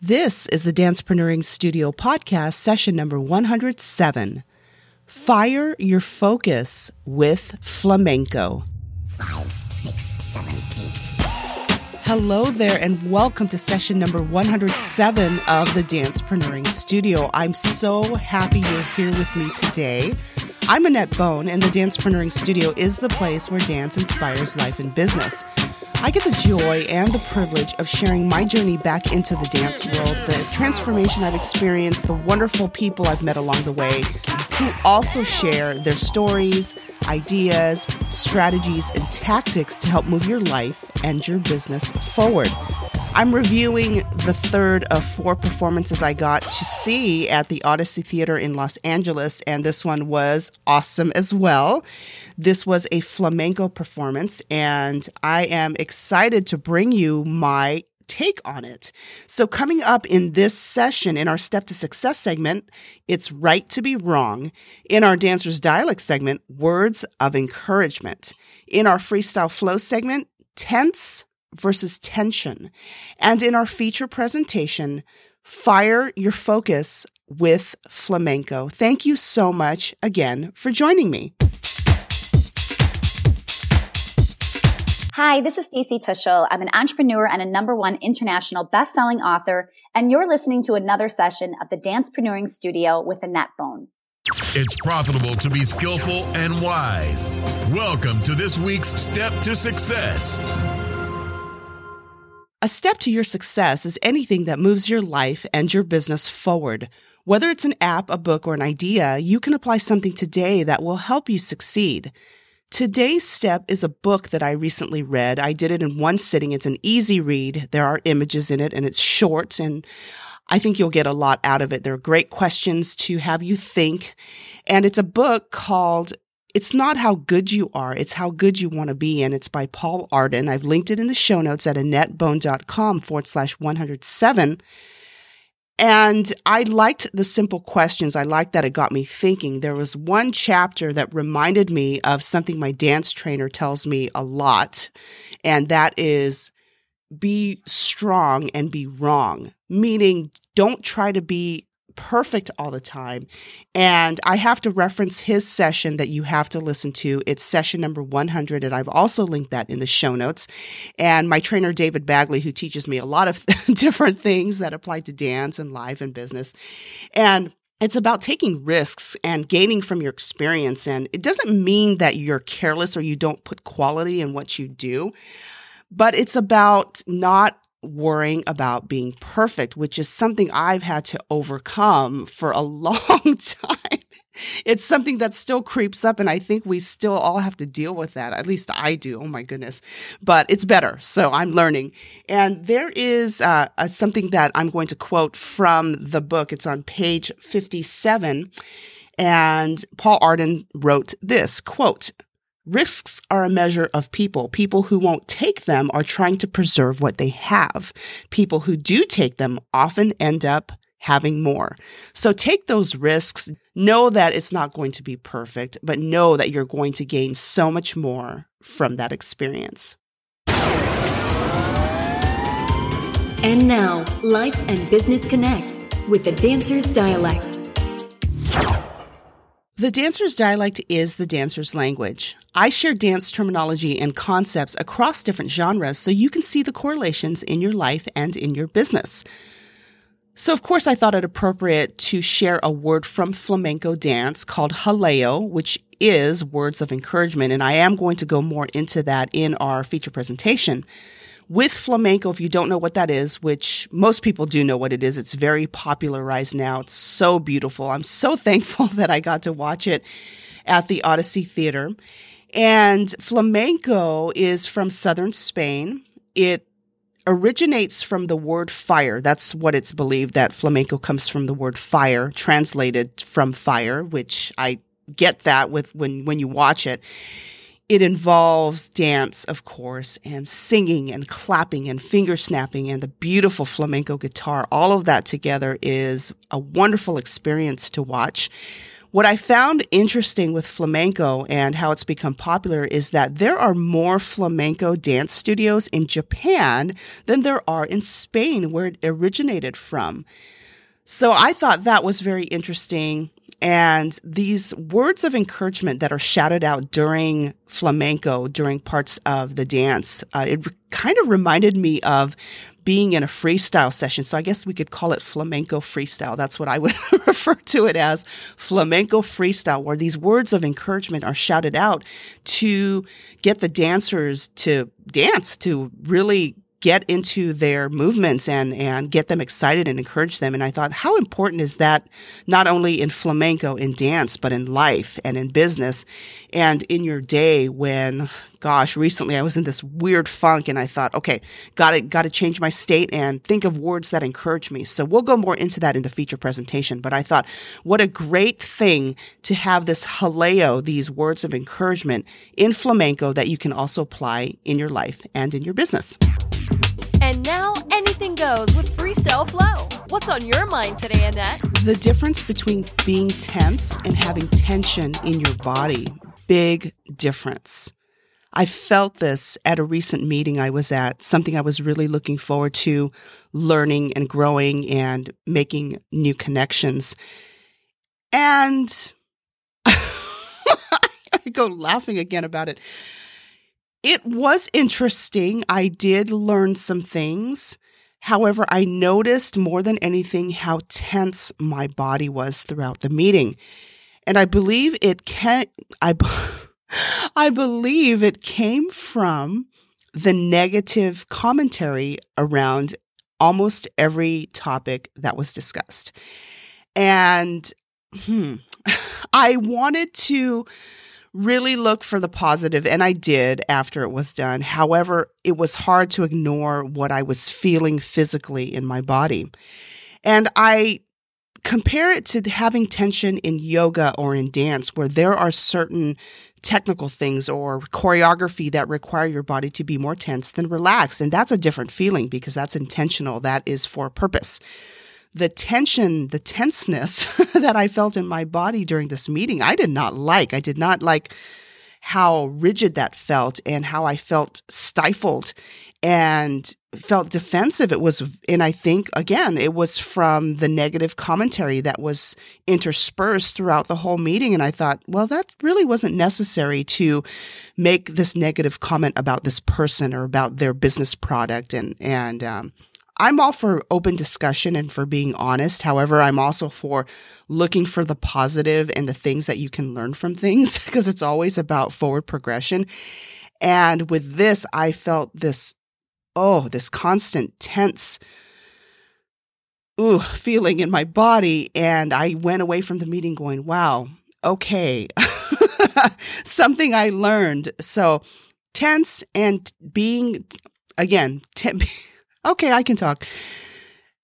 This is the Dancepreneuring Studio podcast, session number 107. Fire your focus with flamenco. Five, six, seven, eight. Hello there, and welcome to session number 107 of the Dancepreneuring Studio. I'm so happy you're here with me today. I'm Annett Bone, and the Dancepreneuring Studio is the place where dance inspires life and business. I get the joy and the privilege of sharing my journey back into the dance world, the transformation I've experienced, the wonderful people I've met along the way, who also share their stories, ideas, strategies, and tactics to help move your life and your business forward. I'm reviewing the third of four performances I got to see at the Odyssey Theater in Los Angeles, and this one was awesome as well. This was a flamenco performance, and I am excited to bring you my take on it. So, coming up in this session, in our Step to Success segment, it's right to be wrong. In our Dancers Dialect segment, words of encouragement. In our Freestyle Flow segment, tense versus tension. And in our feature presentation, fire your focus with flamenco. Thank you so much again for joining me. Hi, this is Stacey Tuschl. I'm an entrepreneur and a number one international best-selling author, and you're listening to another session of the Dancepreneuring Studio with Annett Bone. It's profitable to be skillful and wise. Welcome to this week's Step to Success. A step to your success is anything that moves your life and your business forward. Whether it's an app, a book, or an idea, you can apply something today that will help you succeed. Today's step is a book that I recently read. I did it in one sitting. It's an easy read. There are images in it and it's short and I think you'll get a lot out of it. There are great questions to have you think. And it's a book called It's Not How Good You Are, It's How Good You Want to Be. And it's by Paul Arden. I've linked it in the show notes at annettbone.com forward slash 107. And I liked the simple questions. I liked that it got me thinking. There was one chapter that reminded me of something my dance trainer tells me a lot, and that is be strong and be wrong, meaning don't try to be perfect all the time. And I have to reference his session that you have to listen to. It's session number 100, and I've also linked that in the show notes. And my trainer, David Bagley, who teaches me a lot of different things that apply to dance and life and business. And it's about taking risks and gaining from your experience. And it doesn't mean that you're careless or you don't put quality in what you do, but it's about not worrying about being perfect, which is something I've had to overcome for a long time. It's something that still creeps up, and I think we still all have to deal with that. At least I do. Oh my goodness. But it's better. So I'm learning. And there is uh, a, something that I'm going to quote from the book. It's on page 57. And Paul Arden wrote this quote, Risks are a measure of people. People who won't take them are trying to preserve what they have. People who do take them often end up having more. So take those risks. Know that it's not going to be perfect, but know that you're going to gain so much more from that experience. And now, Life and Business Connect with the Dancer's Dialect. The dancer's dialect is the dancer's language. I share dance terminology and concepts across different genres so you can see the correlations in your life and in your business. So, of course, I thought it appropriate to share a word from flamenco dance called jaleo, which is words of encouragement. And I am going to go more into that in our feature presentation with flamenco, if you don't know what that is, which most people do know what it is, it's very popularized now. It's so beautiful. I'm so thankful that I got to watch it at the Odyssey Theater. And flamenco is from southern Spain. It originates from the word fire. That's what it's believed that flamenco comes from the word fire, translated from fire, which I get that with when when you watch it. It involves dance, of course, and singing and clapping and finger snapping and the beautiful flamenco guitar. All of that together is a wonderful experience to watch. What I found interesting with flamenco and how it's become popular is that there are more flamenco dance studios in Japan than there are in Spain, where it originated from. So I thought that was very interesting. And these words of encouragement that are shouted out during flamenco, during parts of the dance, uh, it kind of reminded me of being in a freestyle session. So I guess we could call it flamenco freestyle. That's what I would refer to it as flamenco freestyle, where these words of encouragement are shouted out to get the dancers to dance, to really get into their movements and and get them excited and encourage them. And i thought how important is that not only in flamenco in dance but in life and in business and in your day when gosh recently i was in this weird funk and i thought okay got to got to change my state and think of words that encourage me so we'll go more into that in the feature presentation but i thought what a great thing to have this jaleo these words of encouragement in flamenco that you can also apply in your life and in your business and now anything goes with Freestyle Flow. What's on your mind today, Annett? The difference between being tense and having tension in your body. Big difference. I felt this at a recent meeting I was at, something I was really looking forward to learning and growing and making new connections. And I go laughing again about it it was interesting. I did learn some things. However, I noticed more than anything how tense my body was throughout the meeting. And I believe it can I I believe it came from the negative commentary around almost every topic that was discussed. And hmm, I wanted to really look for the positive, and I did after it was done. However, it was hard to ignore what I was feeling physically in my body. And I compare it to having tension in yoga or in dance, where there are certain technical things or choreography that require your body to be more tense than relaxed. And that's a different feeling because that's intentional. That is for a purpose the tension, the tenseness that I felt in my body during this meeting, I did not like. I did not like how rigid that felt and how I felt stifled and felt defensive. It was, and I think again, it was from the negative commentary that was interspersed throughout the whole meeting. And I thought, well, that really wasn't necessary to make this negative comment about this person or about their business product. And, and, um, I'm all for open discussion and for being honest. However, I'm also for looking for the positive and the things that you can learn from things because it's always about forward progression. And with this, I felt this, oh, this constant tense, ooh, feeling in my body. And I went away from the meeting going, wow, okay, something I learned. So tense and being, again, okay, I can talk.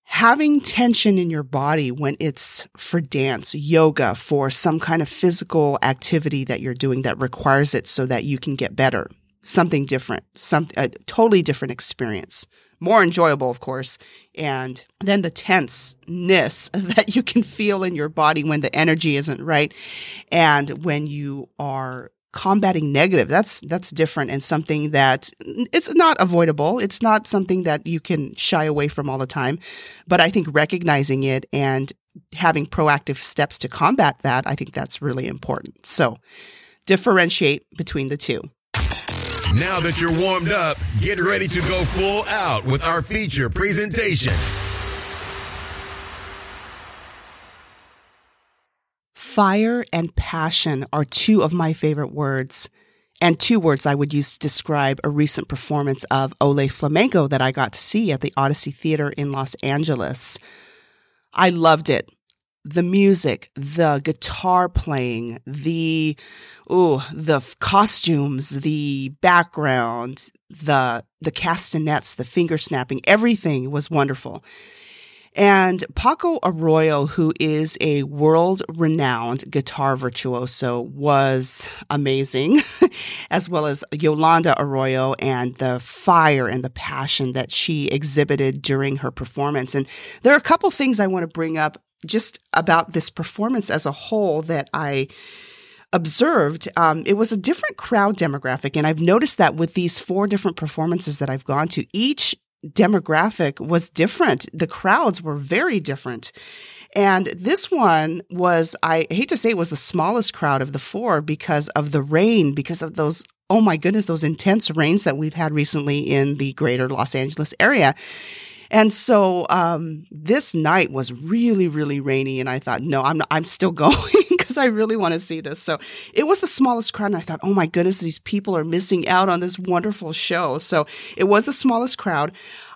Having tension in your body when it's for dance, yoga, for some kind of physical activity that you're doing that requires it so that you can get better, something different, some a totally different experience. More enjoyable, of course, and then the tenseness that you can feel in your body when the energy isn't right, and when you are combating negative. That's that's different and something that it's not avoidable. It's not something that you can shy away from all the time but i think recognizing it and having proactive steps to combat that i think that's really important. So differentiate between the two now that you're warmed up get ready to go full out with our feature presentation Fire and passion are two of my favorite words, and two words I would use to describe a recent performance of Ole Flamenco that I got to see at the Odyssey Theater in Los Angeles. I loved it. The music, the guitar playing, the ooh, the costumes, the background, the the castanets, the finger snapping, everything was wonderful. And Paco Arroyo, who is a world renowned guitar virtuoso, was amazing, as well as Yolanda Arroyo and the fire and the passion that she exhibited during her performance. And there are a couple things I want to bring up just about this performance as a whole that I observed, um, it was a different crowd demographic. And I've noticed that with these four different performances that I've gone to, each demographic was different. The crowds were very different. And this one was, I hate to say it was the smallest crowd of the four because of the rain, because of those, oh my goodness, those intense rains that we've had recently in the greater Los Angeles area. And so um, this night was really, really rainy, and I thought, no, I'm not, I'm still going because I really want to see this. So it was the smallest crowd, and I thought, oh my goodness, these people are missing out on this wonderful show. So it was the smallest crowd.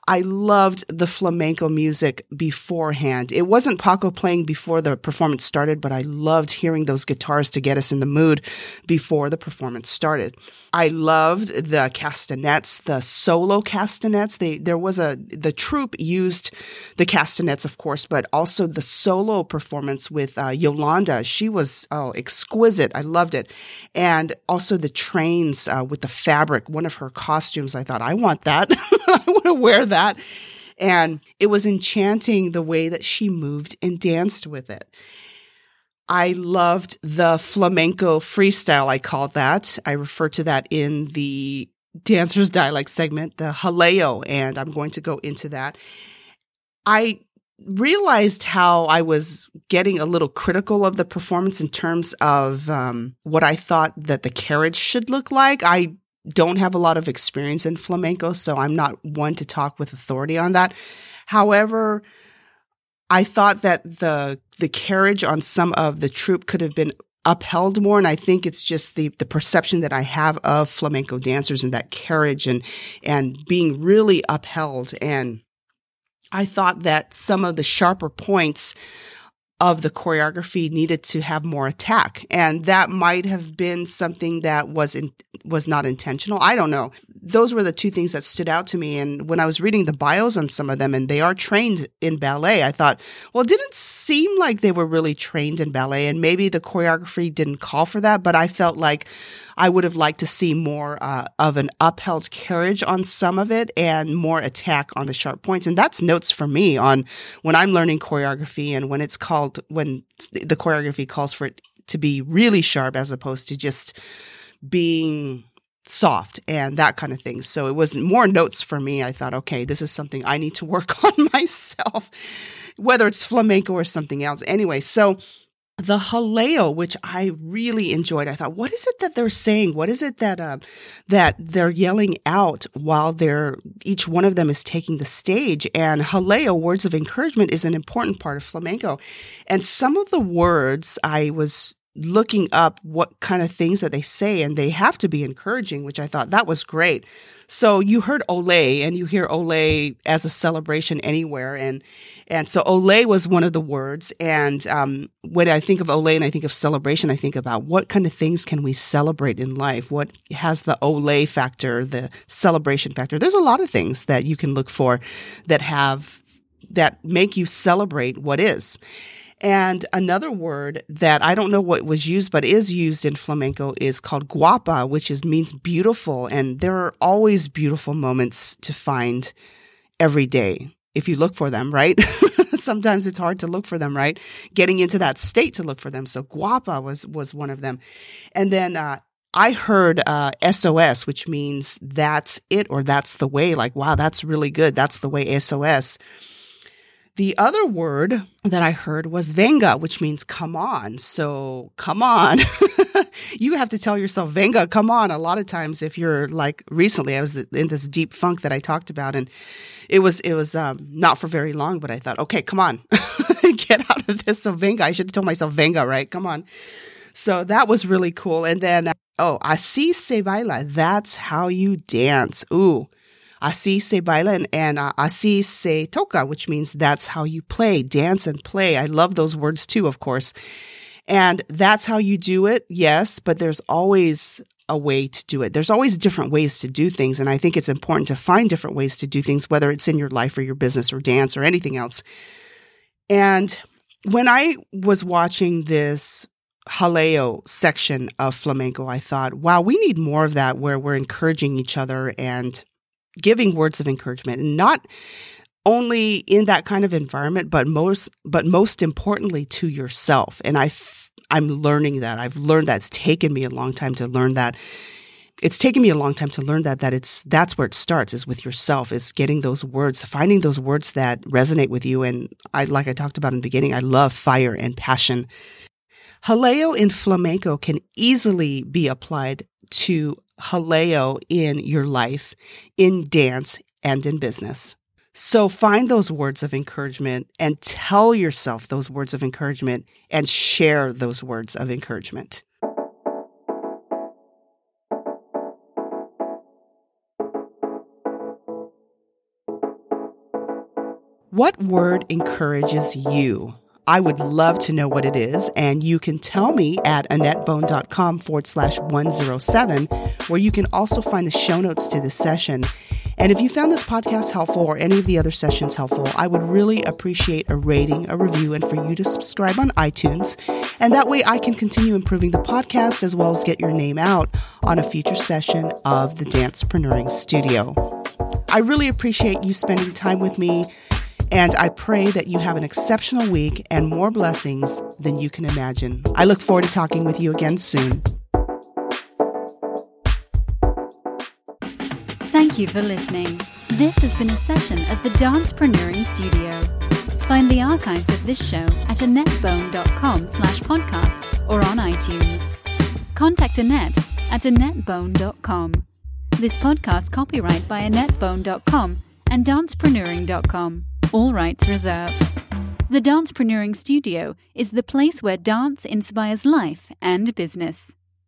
I loved the flamenco music beforehand. It wasn't Paco playing before the performance started, but I loved hearing those guitars to get us in the mood before the performance started. I loved the castanets, the solo castanets. They, there was a, the troupe used the castanets, of course, but also the solo performance with uh, Yolanda. She was, oh, exquisite. I loved it. And also the trains uh, with the fabric, one of her costumes. I thought, I want that. I want to wear that that. And it was enchanting the way that she moved and danced with it. I loved the flamenco freestyle, I called that. I refer to that in the Dancer's Dialect segment, the Jaleo, and I'm going to go into that. I realized how I was getting a little critical of the performance in terms of um, what I thought that the carriage should look like. I don't have a lot of experience in flamenco, so I'm not one to talk with authority on that. However, I thought that the the carriage on some of the troupe could have been upheld more and I think it's just the the perception that I have of flamenco dancers and that carriage and and being really upheld and I thought that some of the sharper points of the choreography needed to have more attack. And that might have been something that was in, was not intentional. I don't know. Those were the two things that stood out to me. And when i was reading the bios on some of them and they are trained in ballet i thought well it didn't seem like they were really trained in ballet. And maybe the choreography didn't call for that but i felt like I would have liked to see more uh, of an upheld carriage on some of it and more attack on the sharp points. And that's notes for me on when I'm learning choreography and when it's called, when the choreography calls for it to be really sharp as opposed to just being soft and that kind of thing. So it was more notes for me. I thought, okay, this is something I need to work on myself, whether it's flamenco or something else. Anyway, so the Jaleo, which I really enjoyed. I thought, what is it that they're saying? What is it that uh, that they're yelling out while they're each one of them is taking the stage? And Jaleo, words of encouragement, is an important part of flamenco. And some of the words I was looking up what kind of things that they say, and they have to be encouraging, which I thought that was great. So you heard Ole, and you hear Ole as a celebration anywhere, and and so Ole was one of the words. And um, when I think of Ole and I think of celebration, I think about what kind of things can we celebrate in life? What has the Ole factor, the celebration factor? There's a lot of things that you can look for that have that make you celebrate what is. And another word that I don't know what was used, but is used in flamenco is called guapa, which is means beautiful. And there are always beautiful moments to find every day if you look for them, right? Sometimes it's hard to look for them, right? Getting into that state to look for them. So guapa was was one of them. And then uh, I heard uh, eso es, which means that's it or that's the way. Like, wow, that's really good. That's the way eso es. The other word that I heard was venga, which means come on. So come on. you have to tell yourself, venga, come on. A lot of times, if you're like recently, I was in this deep funk that I talked about, and it was it was um, not for very long, but I thought, okay, come on, get out of this. So venga, I should have told myself venga, right? Come on. So that was really cool. And then, oh, así se baila. That's how you dance. Ooh. Así se baila and uh, así se toca, which means that's how you play, dance and play. I love those words too, of course. And that's how you do it, yes, but there's always a way to do it. There's always different ways to do things. And I think it's important to find different ways to do things, whether it's in your life or your business or dance or anything else. And when I was watching this Jaleo section of flamenco, I thought, wow, we need more of that where we're encouraging each other and giving words of encouragement and not only in that kind of environment, but most, but most importantly to yourself. And I'm learning that. I've learned that. It's taken me a long time to learn that. It's taken me a long time to learn that, that it's, that's where it starts is with yourself, is getting those words, finding those words that resonate with you. And I, like I talked about in the beginning, I love fire and passion. jaleo in flamenco can easily be applied to jaleo in your life, in dance, and in business. So find those words of encouragement and tell yourself those words of encouragement and share those words of encouragement. What word encourages you? I would love to know what it is, and you can tell me at AnnettBone.com forward slash 107, where you can also find the show notes to this session. And if you found this podcast helpful or any of the other sessions helpful, I would really appreciate a rating, a review, and for you to subscribe on iTunes. And that way I can continue improving the podcast as well as get your name out on a future session of the Dancepreneuring Studio. I really appreciate you spending time with me. And I pray that you have an exceptional week and more blessings than you can imagine. I look forward to talking with you again soon. Thank you for listening. This has been a session of the Dancepreneuring Studio. Find the archives of this show at AnnettBone.com slash podcast or on iTunes. Contact Annett at AnnettBone.com. This podcast copyright by AnnettBone.com and Dancepreneuring.com. All rights reserved. The Dancepreneuring Studio is the place where dance inspires life and business.